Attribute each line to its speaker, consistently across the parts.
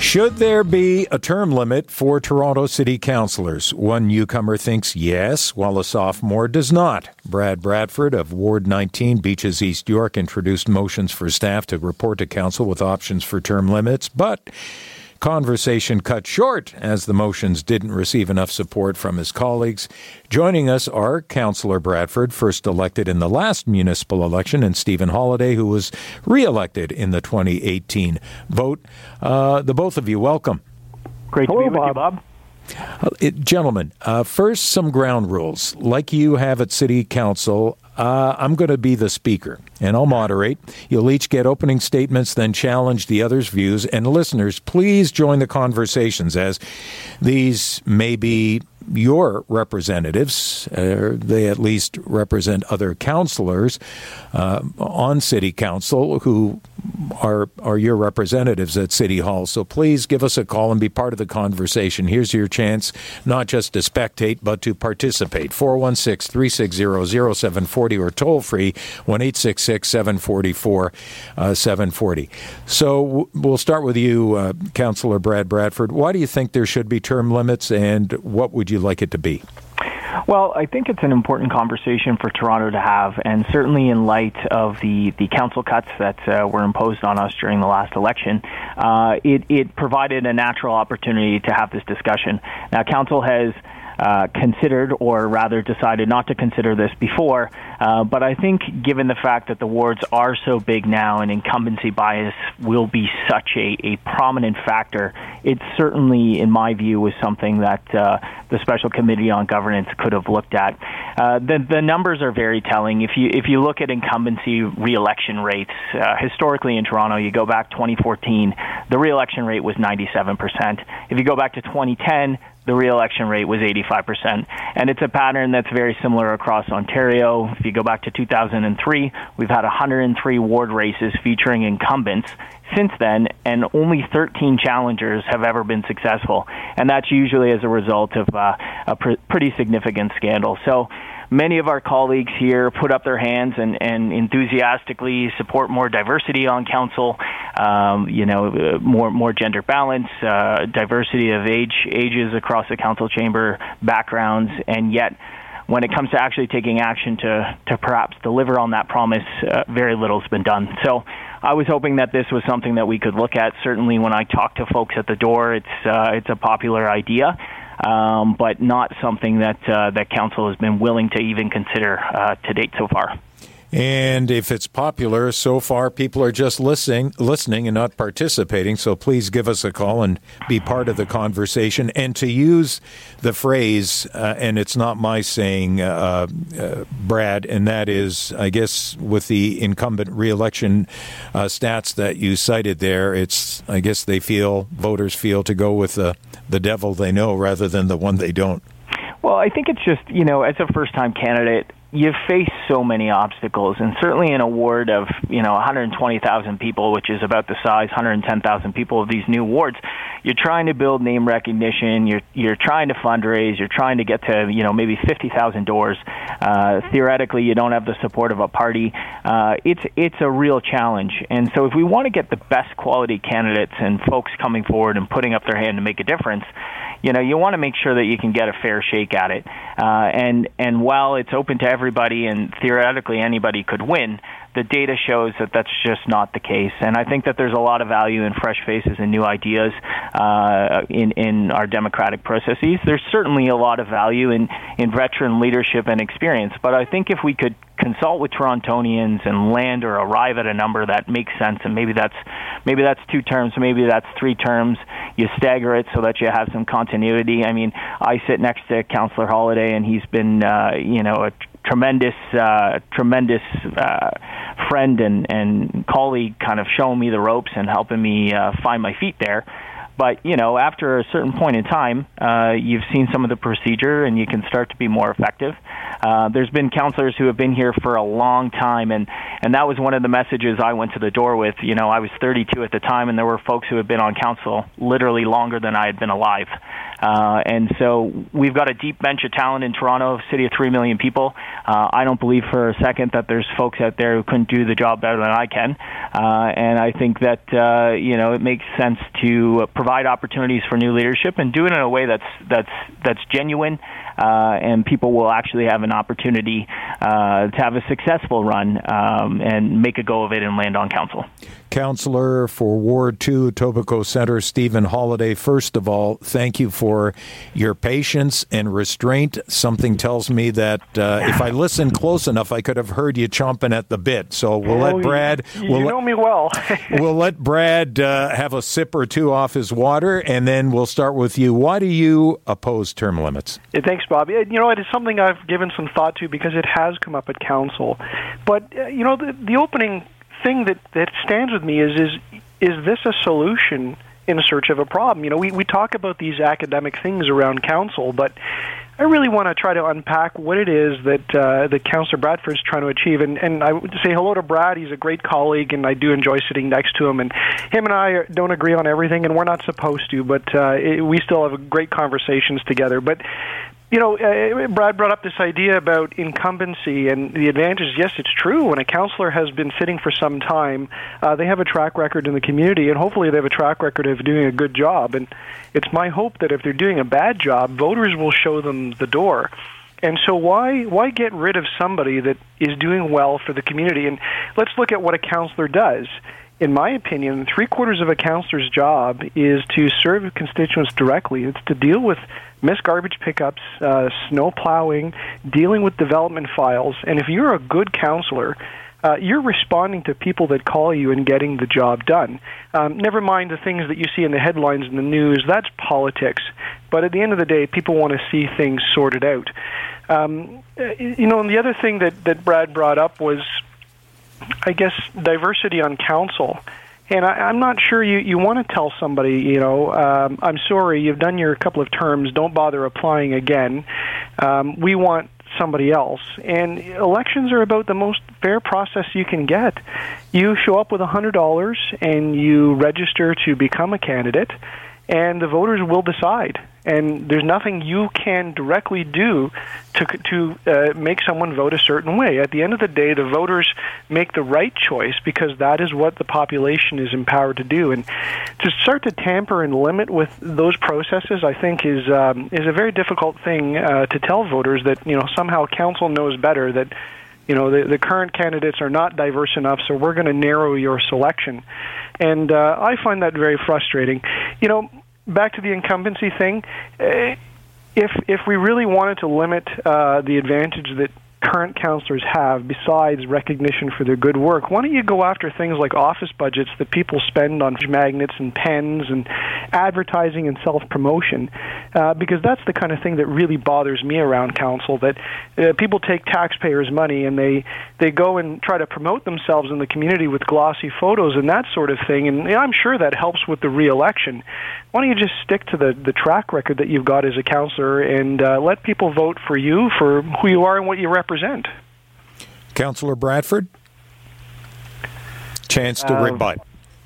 Speaker 1: Should there be a term limit for Toronto City Councillors? One newcomer thinks yes, while a sophomore does not. Brad Bradford of Ward 19, Beaches East York, introduced motions for staff to report to Council with options for term limits, but conversation cut short as the motions didn't receive enough support from his colleagues. Joining us are Councillor Bradford, first elected in the last municipal election, and Stephen Holyday, who was re elected in the 2018 vote. Uh, the both of you, welcome.
Speaker 2: Great
Speaker 3: Hello,
Speaker 2: to be with you,
Speaker 3: Bob.
Speaker 2: Bob.
Speaker 1: Uh, it, gentlemen, uh, first, some ground rules. Like you have at City Council, uh, I'm going to be the speaker and I'll moderate. You'll each get opening statements, then challenge the other's views. And listeners, please join the conversations as these may be your representatives. Uh, they at least represent other councillors uh, on City Council who are are your representatives at City Hall. So please give us a call and be part of the conversation. Here's your chance not just to spectate but to participate. 416-360-0740 or toll free 1-866-744 uh, 740. So we'll start with you uh, Councillor Brad Bradford. Why do you think there should be term limits and what would you like it to be?
Speaker 2: Well, I think it's an important conversation for Toronto to have, and certainly in light of the, the council cuts that uh, were imposed on us during the last election, uh, it, it provided a natural opportunity to have this discussion. Now, council has uh, considered, or rather decided not to consider this before. Uh, but I think, given the fact that the wards are so big now and incumbency bias will be such a, a prominent factor, it certainly, in my view, was something that uh, the Special Committee on Governance could have looked at. Uh, the, the numbers are very telling. If you if you look at incumbency reelection rates, uh, historically in Toronto, you go back 2014, the reelection rate was 97%. If you go back to 2010, the reelection rate was 85%. And it's a pattern that's very similar across Ontario. If you go back to 2003, we've had 103 ward races featuring incumbents since then, and only 13 challengers have ever been successful. And that's usually as a result of uh, a pr- pretty significant scandal. So, many of our colleagues here put up their hands and, and enthusiastically support more diversity on council, um, you know, uh, more more gender balance, uh, diversity of age ages across the council chamber, backgrounds, and yet when it comes to actually taking action to to perhaps deliver on that promise, uh, very little's been done. So. I was hoping that this was something that we could look at. Certainly, when I talk to folks at the door, it's uh, it's a popular idea um, but not something that uh, that council has been willing to even consider uh, to date so far.
Speaker 1: And if it's popular, so far people are just listening, listening and not participating. So please give us a call and be part of the conversation. And to use the phrase, uh, and it's not my saying, uh, uh, Brad, and that is, I guess, with the incumbent reelection uh, stats that you cited there, it's, I guess, they feel voters feel to go with the the devil they know rather than the one they don't.
Speaker 2: Well, I think it's just you know, as a first-time candidate, you face so many obstacles, and certainly in a ward of you know 120,000 people, which is about the size 110,000 people of these new wards, you're trying to build name recognition. You're you're trying to fundraise. You're trying to get to you know maybe 50,000 doors. Uh, theoretically, you don't have the support of a party. Uh, it's it's a real challenge, and so if we want to get the best quality candidates and folks coming forward and putting up their hand to make a difference, you know you want to make sure that you can get a fair shake at it. Uh, and and while it's open to everybody and theoretically anybody could win, the data shows that that's just not the case. And I think that there's a lot of value in fresh faces and new ideas uh, in in our democratic processes. There's certainly a lot of value in in veteran leadership and experience. But I think if we could consult with Torontonians and land or arrive at a number that makes sense, and maybe that's maybe that's two terms, maybe that's three terms. You stagger it so that you have some continuity. I mean, I sit next to Councillor Holyday, and he's been uh, you know a tremendous, uh, tremendous uh, friend and, and colleague, kind of showing me the ropes and helping me uh, find my feet there. But you know, after a certain point in time, uh, you've seen some of the procedure, and you can start to be more effective. Uh, there's been counselors who have been here for a long time, and and that was one of the messages I went to the door with. You know, I was 32 at the time, and there were folks who had been on council literally longer than I had been alive. Uh, and so we've got a deep bench of talent in Toronto, city of three million people. Uh, I don't believe for a second that there's folks out there who couldn't do the job better than I can. Uh, and I think that uh, you know it makes sense to provide opportunities for new leadership and do it in a way that's that's that's genuine, and people will actually have an opportunity uh, to have a successful run um, and make a go of it and land on council.
Speaker 1: Councillor for Ward 2, Etobicoke Centre, Stephen Holyday. First of all, thank you for your patience and restraint. Something tells me that uh, if I listened close enough, I could have heard you chomping at the bit. So we'll
Speaker 3: oh,
Speaker 1: let Brad.
Speaker 3: You,
Speaker 1: we'll
Speaker 3: know let, me well.
Speaker 1: we'll let Brad uh, have a sip or two off his water, and then we'll start with you. Why do you oppose term limits?
Speaker 3: Yeah, Bobby. You know, it is something I've given some thought to because it has come up at council. But, uh, you know, the, the opening thing that that stands with me is is is this a solution in search of a problem? You know, we we talk about these academic things around council, but I really want to try to unpack what it is that uh, that Councillor Bradford's trying to achieve. And and I would say hello to Brad. He's a great colleague, and I do enjoy sitting next to him. And him and I don't agree on everything, and we're not supposed to, but uh, it, we still have great conversations together. But you know, uh, Brad brought up this idea about incumbency and the advantages. Yes, it's true. When a counselor has been sitting for some time, uh, they have a track record in the community, and hopefully they have a track record of doing a good job. And it's my hope that if they're doing a bad job, voters will show them the door. And so why why get rid of somebody that is doing well for the community? And let's look at what a counselor does in my opinion, three quarters of a counselor's job is to serve constituents directly. It's to deal with missed garbage pickups, uh, snow plowing, dealing with development files. And if you're a good counselor, uh, you're responding to people that call you and getting the job done. Um, never mind the things that you see in the headlines in the news, that's politics. But at the end of the day, people want to see things sorted out. Um, uh, you know, and the other thing that, that Brad brought up was, I guess, diversity on council. And I, I'm not sure you, you want to tell somebody, you know, um, I'm sorry, you've done your couple of terms, don't bother applying again. Um, we want somebody else. And elections are about the most fair process you can get. You show up with a $100 and you register to become a candidate, and the voters will decide and there's nothing you can directly do to to uh, make someone vote a certain way. At the end of the day, the voters make the right choice because that is what the population is empowered to do. And to start to tamper and limit with those processes, I think is um, is a very difficult thing uh, to tell voters that you know somehow council knows better that you know the, the current candidates are not diverse enough, so we're going to narrow your selection. And uh, I find that very frustrating. You know, back to the incumbency thing, eh, if if we really wanted to limit uh, the advantage that current counselors have besides recognition for their good work, why don't you go after things like office budgets that people spend on magnets and pens and advertising and self promotion? Uh, because that's the kind of thing that really bothers me around council. That uh, people take taxpayers' money and they they go and try to promote themselves in the community with glossy photos and that sort of thing. And I'm sure that helps with the reelection. Why don't you just stick to the the track record that you've got as a counselor and uh, let people vote for you for who you are and what you represent?
Speaker 1: Councillor Bradford, chance to um, rebut.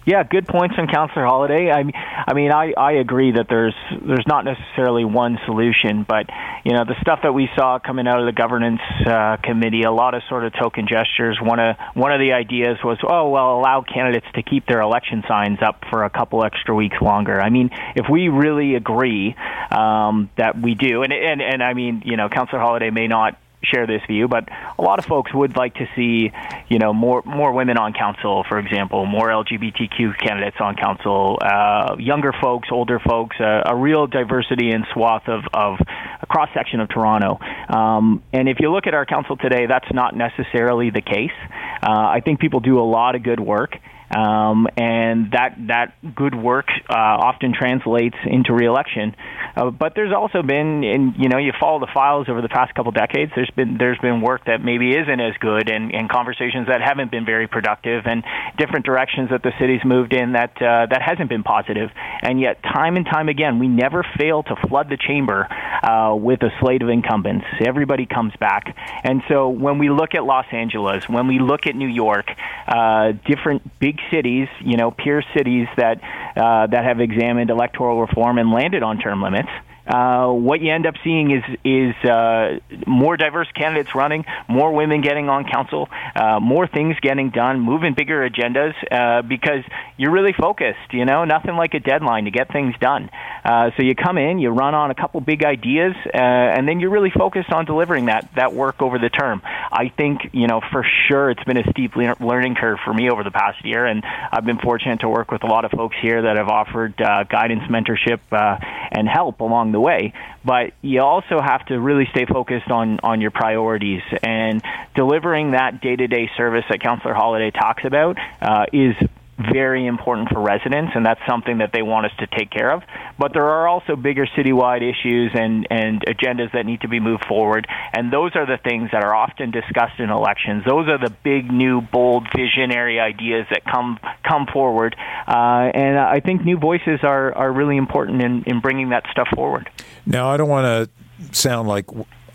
Speaker 2: Yeah, good points on Councillor Holyday. I, I mean, I, I agree that there's there's not necessarily one solution, but you know the stuff that we saw coming out of the governance uh, committee, a lot of sort of token gestures. One of one of the ideas was, oh well, allow candidates to keep their election signs up for a couple extra weeks longer. I mean, if we really agree um, that we do, and and and I mean, you know, Councillor Holyday may not share this view, but a lot of folks would like to see, you know, more more women on council, for example, more LGBTQ candidates on council, uh, younger folks, older folks, uh, a real diversity and swath of, of a cross section of Toronto. Um, and if you look at our council today, that's not necessarily the case. Uh, I think people do a lot of good work. Um, and that that good work uh, often translates into reelection. Uh, but there's also been, and you know, you follow the files over the past couple decades. There's been there's been work that maybe isn't as good, and, and conversations that haven't been very productive, and different directions that the city's moved in that uh, that hasn't been positive. And yet, time and time again, we never fail to flood the chamber uh, with a slate of incumbents. Everybody comes back, and so when we look at Los Angeles, when we look at New York, uh, different big cities, you know, peer cities that uh, that have examined electoral reform and landed on term limits uh, what you end up seeing is is uh, more diverse candidates running, more women getting on council, uh, more things getting done, moving bigger agendas uh, because you're really focused. You know, nothing like a deadline to get things done. Uh, so you come in, you run on a couple big ideas, uh, and then you're really focused on delivering that that work over the term. I think you know for sure it's been a steep learning curve for me over the past year, and I've been fortunate to work with a lot of folks here that have offered guidance, mentorship, and help along the way. But you also have to really stay focused on, on your priorities and delivering that day to day service that Counselor Holyday talks about uh, is very important for residents, and that's something that they want us to take care of. But there are also bigger citywide issues and, and agendas that need to be moved forward, and those are the things that are often discussed in elections. Those are the big, new, bold, visionary ideas that come come forward, uh, and I think new voices are, are really important in, in bringing that stuff forward.
Speaker 1: Now, I don't want to sound like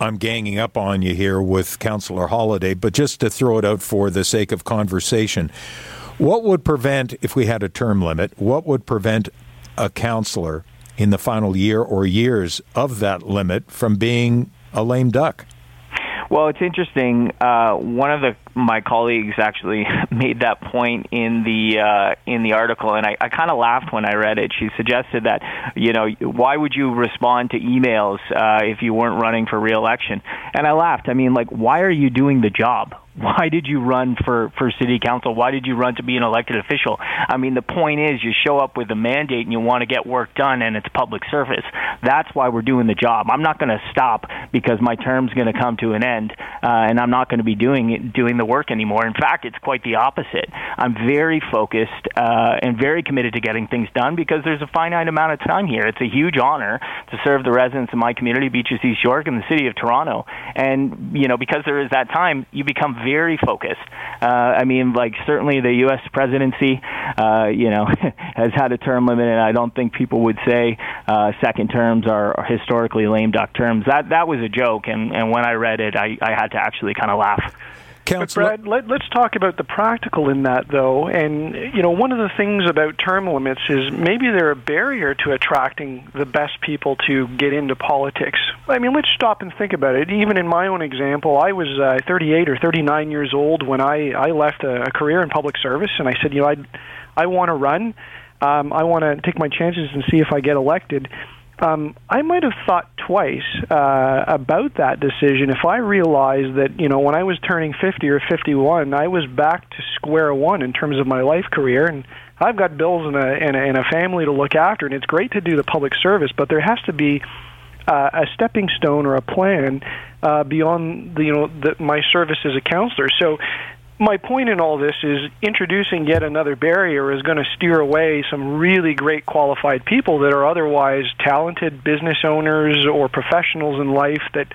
Speaker 1: I'm ganging up on you here with Councillor Holyday, but just to throw it out for the sake of conversation. What would prevent, if we had a term limit, what would prevent a counselor in the final year or years of that limit from being a lame duck?
Speaker 2: Well, it's interesting. Uh, one of the my colleagues actually made that point in the uh, in the article, and I, I kind of laughed when I read it. She suggested that you know why would you respond to emails uh, if you weren't running for reelection? And I laughed. I mean, like, why are you doing the job? why did you run for for city council? Why did you run to be an elected official? I mean, the point is you show up with a mandate and you want to get work done, and it's public service. That's why we're doing the job. I'm not going to stop because my term's going to come to an end, uh, and I'm not going to be doing it, doing the work anymore. In fact, it's quite the opposite. I'm very focused uh, and very committed to getting things done because there's a finite amount of time here. It's a huge honor to serve the residents of my community, Beaches East York, and the city of Toronto. And you know, because there is that time, you become very focused. Uh, I mean, like certainly the U.S. presidency, uh, you know, has had a term limit, and I don't think people would say uh, second terms are, are historically lame duck terms. That that was a joke, and and when I read it, I I had to actually kind of laugh.
Speaker 3: But Brad, let, us talk about the practical in that, though. And you know, one of the things about term limits is maybe they're a barrier to attracting the best people to get into politics. I mean, let's stop and think about it. Even in my own example, I was uh, 38 or 39 years old when I I left a, a career in public service, and I said, you know, I I want to run. Um, I want to take my chances and see if I get elected um, I might have thought twice uh, about that decision if I realized that you know when I was turning 50 or 51, I was back to square one in terms of my life career, and I've got bills and a and a, and a family to look after, and it's great to do the public service, but there has to be uh, a stepping stone or a plan uh, beyond the, you know the, my service as a counselor. So my point in all this is introducing yet another barrier is going to steer away some really great qualified people that are otherwise talented business owners or professionals in life that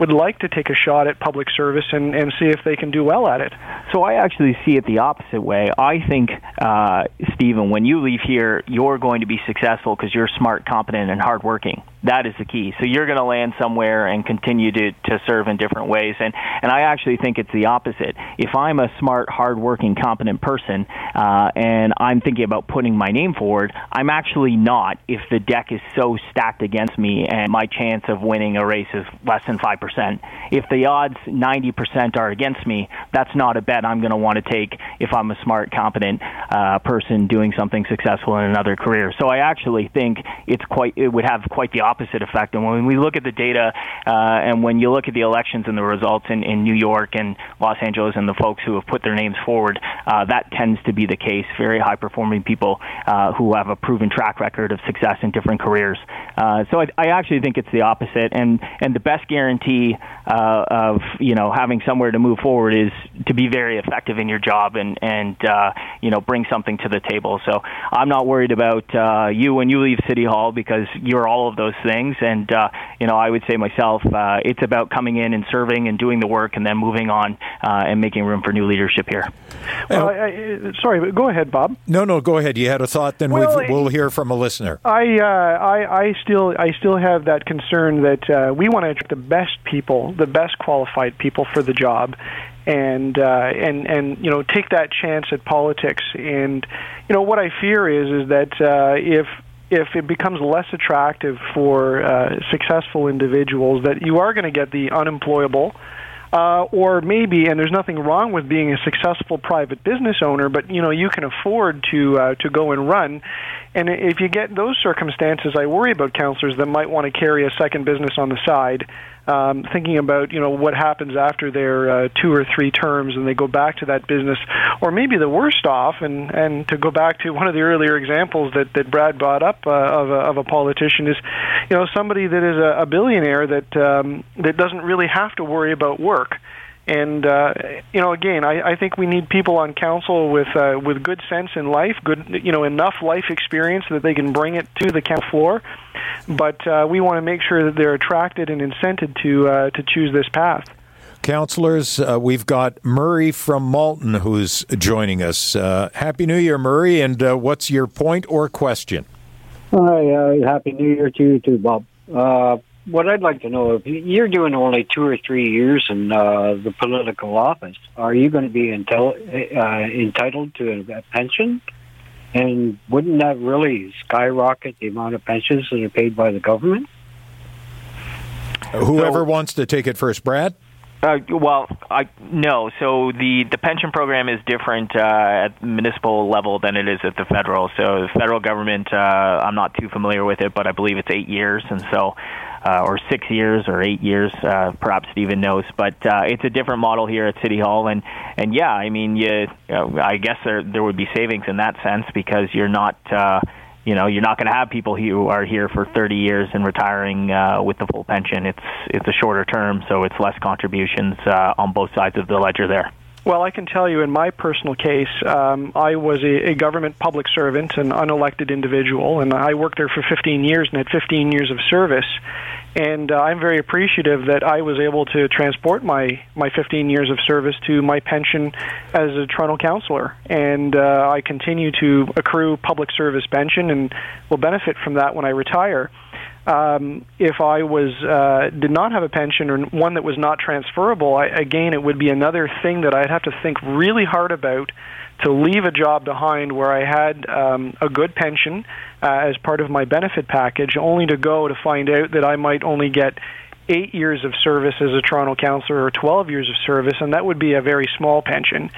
Speaker 3: would like to take a shot at public service and, and see if they can do well at it.
Speaker 2: So I actually see it the opposite way. I think, uh, Stephen, when you leave here, you're going to be successful because you're smart, competent, and hardworking. That is the key. So you're going to land somewhere and continue to, to serve in different ways. And, and I actually think it's the opposite. If I'm a smart, hardworking, competent person uh, and I'm thinking about putting my name forward, I'm actually not if the deck is so stacked against me and my chance of winning a race is less than 5%. If the odds 90% are against me, that's not a bet I'm going to want to take if I'm a smart, competent uh, person doing something successful in another career. So I actually think it's quite, it would have quite the opposite opposite effect. And when we look at the data, uh, and when you look at the elections and the results in, in New York and Los Angeles and the folks who have put their names forward, uh, that tends to be the case. Very high performing people uh, who have a proven track record of success in different careers. Uh, so I, I actually think it's the opposite, and and the best guarantee uh, of you know having somewhere to move forward is to be very effective in your job and and uh, you know bring something to the table. So I'm not worried about you when you leave City Hall because you're all of those things, and uh, you know I would say myself, uh, it's about coming in and serving and doing the work, and then moving on uh, and making room for new leadership here.
Speaker 3: Well, I, I, sorry, go ahead, Bob.
Speaker 1: No, no, go ahead. You had a thought, then well, we'll hear from a listener.
Speaker 3: I, uh, I, I still, I still have that concern that uh, we want to attract the best people, the best qualified people for the job, and uh, and and you know take that chance at politics. And you know what I fear is is that uh, if if it becomes less attractive for uh, successful individuals, that you are going to get the unemployable uh, or maybe, and there's nothing wrong with being a successful private business owner, but you know you can afford to uh, to go and run. And if you get those circumstances, I worry about counselors that might want to carry a second business on the side um, thinking about you know what happens after their uh, two or three terms and they go back to that business, or maybe the worst off. And and to go back to one of the earlier examples that that Brad brought up uh, of a, of a politician is, you know, somebody that is a, a billionaire that um, that doesn't really have to worry about work. And uh, you know, again, I, I think we need people on council with uh, with good sense in life, good you know enough life experience that they can bring it to the council floor. But uh, we want to make sure that they're attracted and incented to uh, to choose this path.
Speaker 1: Counselors, uh, we've got Murray from Malton who's joining us. Uh, happy New Year, Murray, and uh, what's your point or question?
Speaker 4: Hi, uh, happy New Year to you too, Bob. What I'd like to know if you're doing only two or three years in uh, the political office, are you going to be intel- uh, entitled to a pension? And wouldn't that really skyrocket the amount of pensions that are paid by the government?
Speaker 1: Whoever so, wants to take it first, Brad.
Speaker 2: Uh, well, I no. So the the pension program is different uh, at municipal level than it is at the federal. So the federal government, uh, I'm not too familiar with it, but I believe it's eight years, and so uh, or six years or eight years, uh, perhaps Stephen knows. But uh, it's a different model here at City Hall, and and yeah, I mean, you, you know, I guess there there would be savings in that sense because you're not. Uh, you know, you're not going to have people who are here for 30 years and retiring uh, with the full pension. It's it's a shorter term, so it's less contributions uh, on both sides of the ledger there.
Speaker 3: Well, I can tell you in my personal case, um, I was a, a government public servant, an unelected individual, and I worked there for 15 years and had 15 years of service. And uh, I'm very appreciative that I was able to transport my, my 15 years of service to my pension as a Toronto councillor. And uh, I continue to accrue public service pension and will benefit from that when I retire um, if I was uh, did not have a pension or one that was not transferable, I, again, it would be another thing that I'd have to think really hard about to leave a job behind where I had um, a good pension uh, as part of my benefit package, only to go to find out that I might only get eight years of service as a Toronto councillor or 12 years of service, and that would be a very small pension,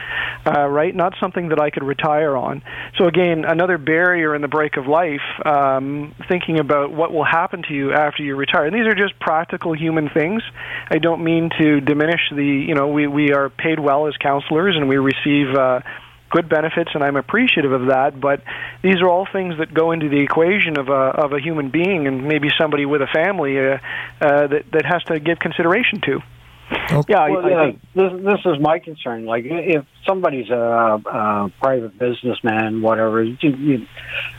Speaker 3: uh, right? Not something that I could retire on. So, again, another barrier in the break of life, um, thinking about what will happen to you after you retire. And these are just practical human things. I don't mean to diminish the, you know, we, we are paid well as councillors and we receive. Uh, good benefits, and I'm appreciative of that. But these are all things that go into the equation of a of a human being, and maybe somebody with a family uh, uh, that that has to give consideration to.
Speaker 4: Okay. Yeah, well, I, I this this is my concern. Like, if somebody's a, a private businessman, whatever, you,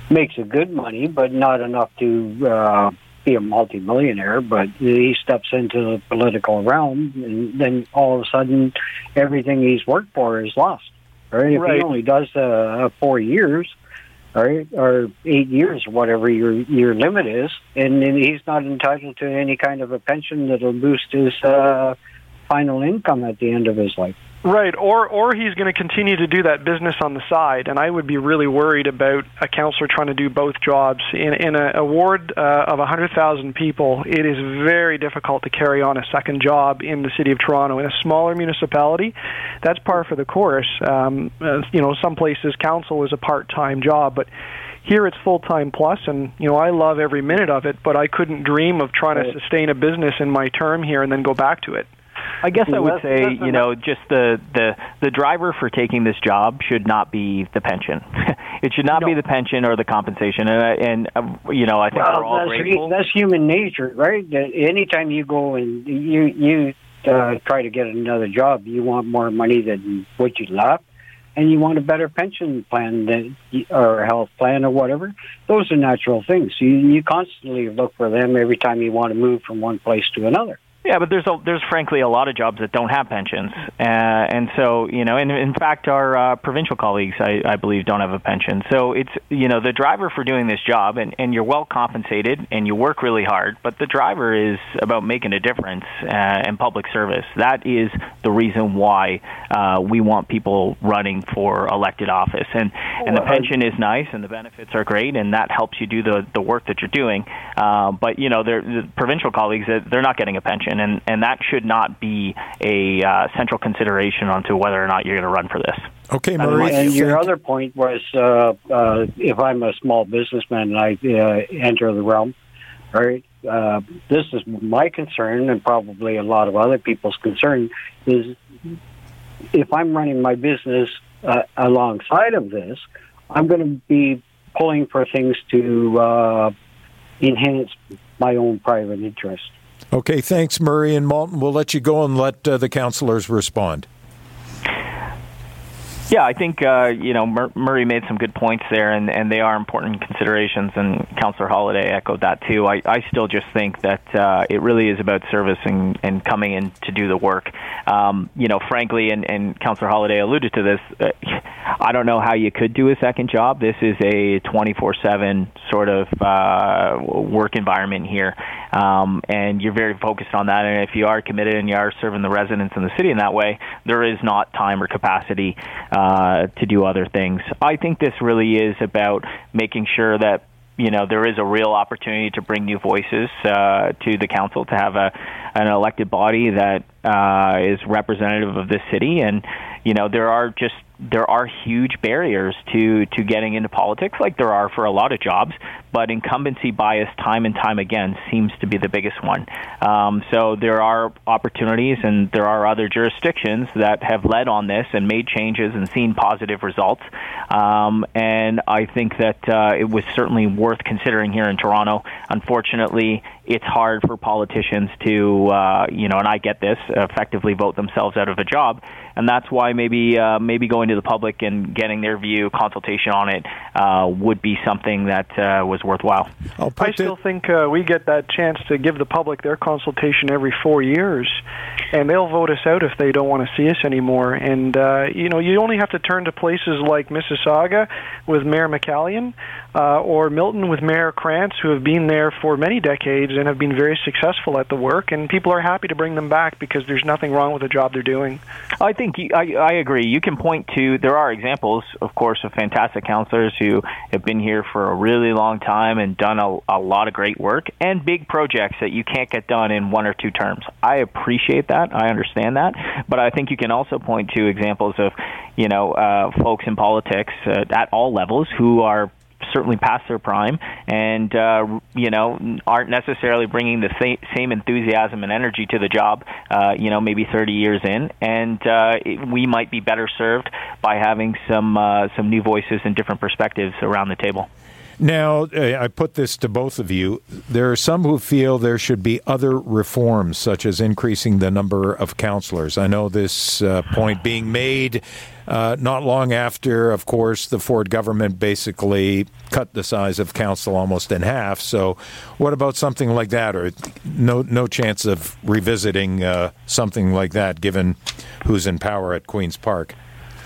Speaker 4: makes a good money, but not enough to uh, be a multimillionaire. But he steps into the political realm, and then all of a sudden, everything he's worked for is lost right? If right. he only does uh, four years, right, or eight years, whatever your your limit is, and, and he's not entitled to any kind of a pension that'll boost his uh, final income at the end of his life.
Speaker 3: Right, or or he's going to continue to do that business on the side, and I would be really worried about a counselor trying to do both jobs. In in a, a ward uh, of a hundred thousand people, it is very difficult to carry on a second job in the city of Toronto. In a smaller municipality, that's par for the course. Um, uh, you know, some places council is a part-time job, but here it's full time plus and you know I love every minute of it but I couldn't dream of trying to sustain a business in my term here and then go back to it
Speaker 2: I guess I would say, you know, just the, the the driver for taking this job should not be the pension. it should not no. be the pension or the compensation. And, and uh, you know, I think
Speaker 4: well,
Speaker 2: we're all
Speaker 4: that's,
Speaker 2: grateful.
Speaker 4: That's human nature, right? That Anytime you go and you you uh, try to get another job, you want more money than what you left, and you want a better pension plan that, or health plan or whatever. Those are natural things. You you constantly look for them every time you want to move from one place to another.
Speaker 2: Yeah, but there's a, there's frankly a lot of jobs that don't have pensions, uh, and so you know, and in fact, our uh, provincial colleagues, I, I believe, don't have a pension. So it's you know the driver for doing this job, and, and you're well compensated, and you work really hard. But the driver is about making a difference uh, in public service. That is the reason why uh, we want people running for elected office, and and the pension is nice, and the benefits are great, and that helps you do the the work that you're doing. Uh, but you know, the provincial colleagues, they're not getting a pension and and that should not be a uh, central consideration onto whether or not you're going to run for this.
Speaker 1: Okay, Murray.
Speaker 4: And your other point was uh, uh, if I'm a small businessman and I uh, enter the realm, right? Uh, this is my concern, and probably a lot of other people's concern is if I'm running my business uh, alongside of this, I'm going to be pulling for things to enhance my own private interest.
Speaker 1: Okay, thanks, Murray and Malton. We'll let you go and let uh, the councillors respond.
Speaker 2: Yeah, I think uh, you know Mur- Murray made some good points there, and, and they are important considerations. And Councillor Holyday echoed that too. I, I still just think that uh, it really is about service and, and coming in to do the work. Um, you know, frankly, and, and Councillor Holyday alluded to this. Uh, I don't know how you could do a second job. This is a 24/7 sort of uh, work environment here, um, and you're very focused on that. And if you are committed and you are serving the residents in the city in that way, there is not time or capacity. Uh, to do other things. I think this really is about making sure that you know there is a real opportunity to bring new voices uh, to the council to have a an elected body that uh, is representative of this city. And you know there are just there are huge barriers to to getting into politics like there are for a lot of jobs but incumbency bias time and time again seems to be the biggest one. Um, so there are opportunities and there are other jurisdictions that have led on this and made changes and seen positive results. Um, and I think that uh, it was certainly worth considering here in Toronto. Unfortunately it's hard for politicians to, uh, you know, and I get this, effectively vote themselves out of a job, and that's why maybe uh, maybe going to the public and getting their view, consultation on it, uh, would be something that uh, was worthwhile.
Speaker 3: I still think uh, we get that chance to give the public their consultation every four years, and they'll vote us out if they don't want to see us anymore. And uh, you know, you only have to turn to places like Mississauga with Mayor McCallion uh, or Milton with Mayor Krantz, who have been there for many decades and have been very successful at the work, and people are happy to bring them back because there's nothing wrong with the job they're doing.
Speaker 2: I think I, I agree. You can point to there are examples, of course, of fantastic counselors who have been here for a really long time and done a, a lot of great work and big projects that you can't get done in one or two terms. I appreciate that. I understand that, but I think you can also point to examples of you know uh, folks in politics uh, at all levels who are certainly past their prime and uh, you know aren't necessarily bringing the same, enthusiasm and energy to the job uh, you know maybe 30 years in. And uh, it, we might be better served by having some uh, some new voices and different perspectives around the table
Speaker 1: now, uh, I put this to both of you. There are some who feel there should be other reforms, such as increasing the number of counselors. I know this uh, point being made uh, not long after, of course, the Ford government basically cut the size of council almost in half. So, what about something like that, or no no chance of revisiting uh, something like that, given who's in power at Queens Park?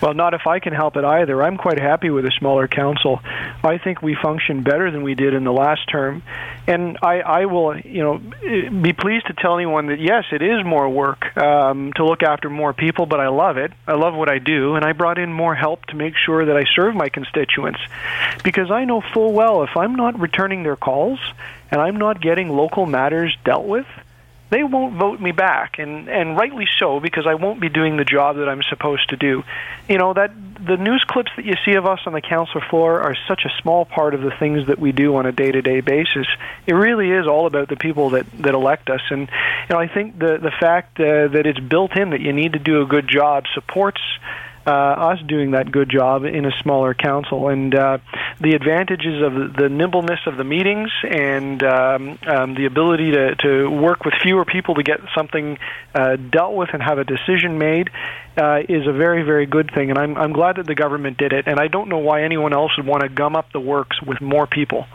Speaker 3: Well, not if I can help it either. I'm quite happy with a smaller council. I think we function better than we did in the last term, and I, I will, you know, be pleased to tell anyone that yes, it is more work um, to look after more people, but I love it. I love what I do, and I brought in more help to make sure that I serve my constituents, because I know full well if I'm not returning their calls and I'm not getting local matters dealt with, they won't vote me back, and and rightly so because I won't be doing the job that I'm supposed to do. You know that the news clips that you see of us on the council floor are such a small part of the things that we do on a day-to-day basis. It really is all about the people that that elect us, and you know I think the the fact uh, that it's built in that you need to do a good job supports uh, us doing that good job in a smaller council. And uh, the advantages of the nimbleness of the meetings and um, um, the ability to, to work with fewer people to get something uh, dealt with and have a decision made uh, is a very, very good thing. And I'm, I'm glad that the government did it. And I don't know why anyone else would want to gum up the works with more people.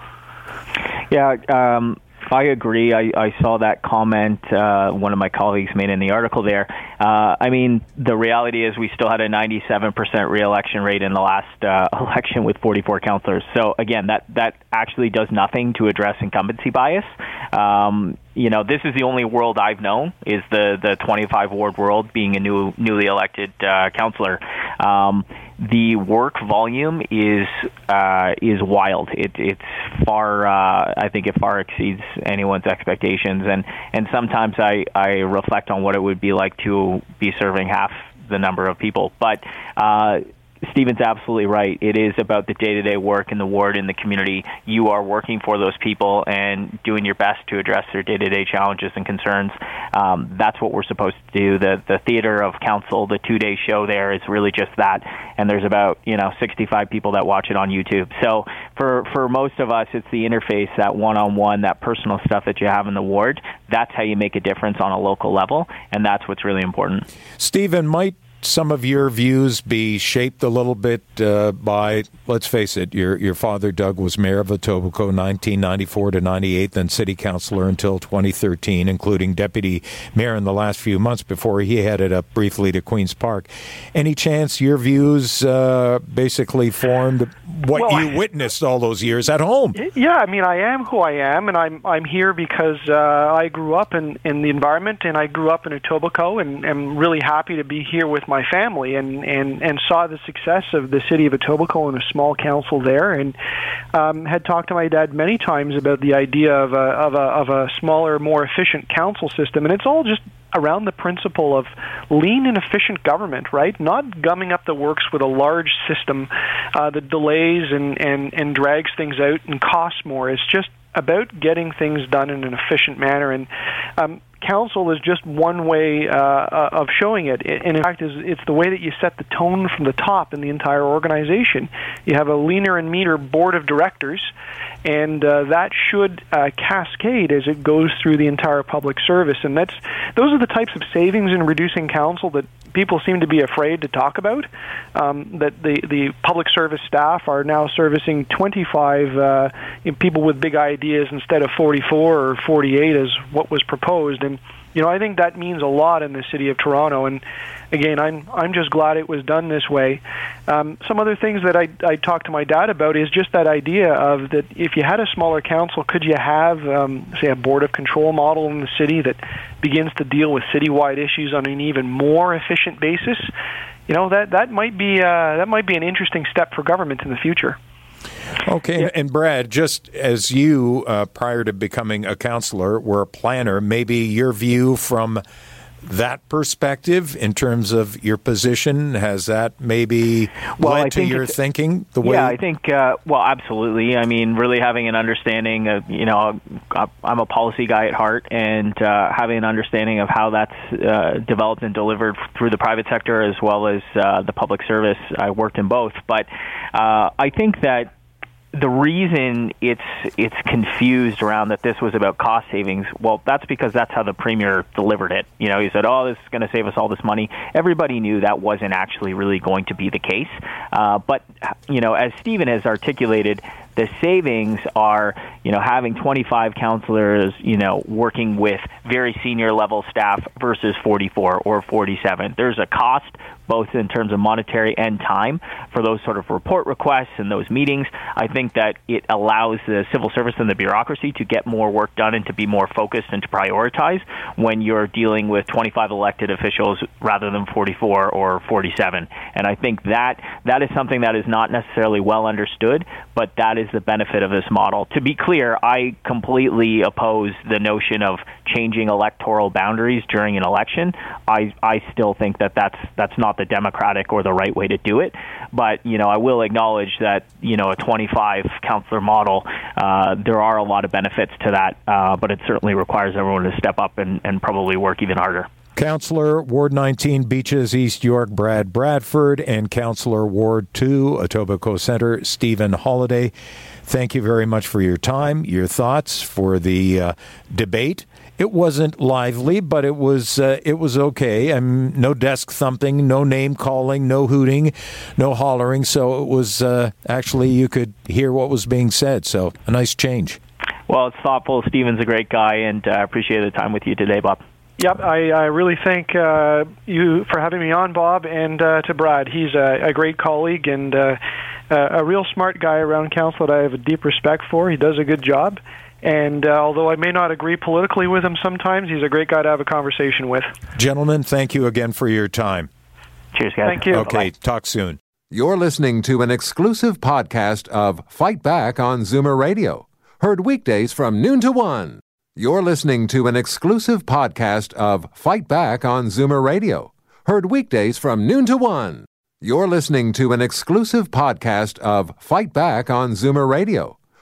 Speaker 2: Yeah, um, I agree. I, I saw that comment uh, one of my colleagues made in the article there. Uh, I mean, the reality is we still had a 97% reelection rate in the last uh, election with 44 councillors. So again, that that actually does nothing to address incumbency bias. Um, you know, this is the only world I've known is the the 25 ward world, being a new newly elected uh, councillor. Um, the work volume is uh, is wild. It, it's far. Uh, I think it far exceeds anyone's expectations, and and sometimes I I reflect on what it would be like to be serving half the number of people. But uh, Stephen's absolutely right. It is about the day to day work in the ward, in the community. You are working for those people and doing your best to address their day to day challenges and concerns. Um, that's what we're supposed to do. The, the theater of council, the two day show there is really just that. And there's about, you know, 65 people that watch it on YouTube. So for, for most of us, it's the interface, that one on one, that personal stuff that you have in the ward. That's how you make a difference on a local level. And that's what's really important.
Speaker 1: Stephen, might some of your views be shaped a little bit uh, by, let's face it, your your father Doug was mayor of Etobicoke 1994 to 98, then city councilor until 2013, including deputy mayor in the last few months before he headed up briefly to Queens Park. Any chance your views uh, basically formed what well, you witnessed all those years at home?
Speaker 3: Yeah, I mean, I am who I am, and I'm I'm here because uh, I grew up in in the environment, and I grew up in Etobicoke, and am really happy to be here with my family and, and, and saw the success of the city of Etobicoke and a small council there, and um, had talked to my dad many times about the idea of a, of a of a smaller, more efficient council system, and it's all just around the principle of lean and efficient government, right? Not gumming up the works with a large system uh, that delays and, and, and drags things out and costs more. It's just about getting things done in an efficient manner. And um, council is just one way uh, uh, of showing it. And in fact, it's the way that you set the tone from the top in the entire organization. You have a leaner and meaner board of directors, and uh, that should uh, cascade as it goes through the entire public service. And that's those are the types of savings in reducing council that people seem to be afraid to talk about. Um, that the the public service staff are now servicing 25 uh, people with big ideas instead of 44 or 48 as what was proposed. And you know, I think that means a lot in the city of Toronto. And again, I'm I'm just glad it was done this way. Um, some other things that I I talked to my dad about is just that idea of that if you had a smaller council, could you have um, say a board of control model in the city that begins to deal with citywide issues on an even more efficient basis? You know that that might be uh, that might be an interesting step for government in the future.
Speaker 1: Okay, and Brad, just as you, uh, prior to becoming a counselor, were a planner, maybe your view from that perspective in terms of your position? Has that maybe well, led to your thinking the way
Speaker 2: yeah i think uh, well absolutely. I mean really having an understanding of you know i'm a policy guy at heart and uh, having an understanding of how that's uh, developed and delivered through the private sector as well as uh, the public service i worked in both. But uh, i think that the reason it's it's confused around that this was about cost savings, well, that's because that's how the premier delivered it. You know, he said, "Oh, this is going to save us all this money." Everybody knew that wasn't actually really going to be the case. Uh, but you know, as Stephen has articulated, the savings are, you know, having 25 counselors, you know, working with very senior level staff versus 44 or 47. There's a cost both in terms of monetary and time for those sort of report requests and those meetings. I think that it allows the civil service and the bureaucracy to get more work done and to be more focused and to prioritize when you're dealing with 25 elected officials rather than 44 or 47. And I think that that is something that is not necessarily well understood, but that is the benefit of this model. To be clear, I completely oppose the notion of changing electoral boundaries during an election. I I still think that that's that's not the democratic or the right way to do it. But you know, I will acknowledge that you know a 25 councillor model. Uh, there are a lot of benefits to that, uh, but it certainly requires everyone to step up and, and probably work even harder.
Speaker 1: Councillor Ward 19 Beaches East York Brad Bradford and Councillor Ward 2 Etobicoke Centre Stephen Holyday. Thank you very much for your time, your thoughts for the uh, debate. It wasn't lively, but it was uh, it was okay. And no desk thumping, no name calling, no hooting, no hollering. So it was uh, actually you could hear what was being said. So a nice change.
Speaker 2: Well, it's thoughtful. Stephen's a great guy, and I uh, appreciate the time with you today, Bob.
Speaker 3: Yep, I, I really thank uh, you for having me on, Bob, and uh, to Brad. He's a, a great colleague and uh, a real smart guy around council that I have a deep respect for. He does a good job. And uh, although I may not agree politically with him sometimes, he's a great guy to have a conversation with.
Speaker 1: Gentlemen, thank you again for your time.
Speaker 2: Cheers, guys.
Speaker 3: Thank you.
Speaker 1: Okay, Bye. talk soon.
Speaker 5: You're listening to an exclusive podcast of Fight Back on Zoomer Radio, heard weekdays from noon to one. You're listening to an exclusive podcast of Fight Back on Zoomer Radio, heard weekdays from noon to one. You're listening to an exclusive podcast of Fight Back on Zoomer Radio,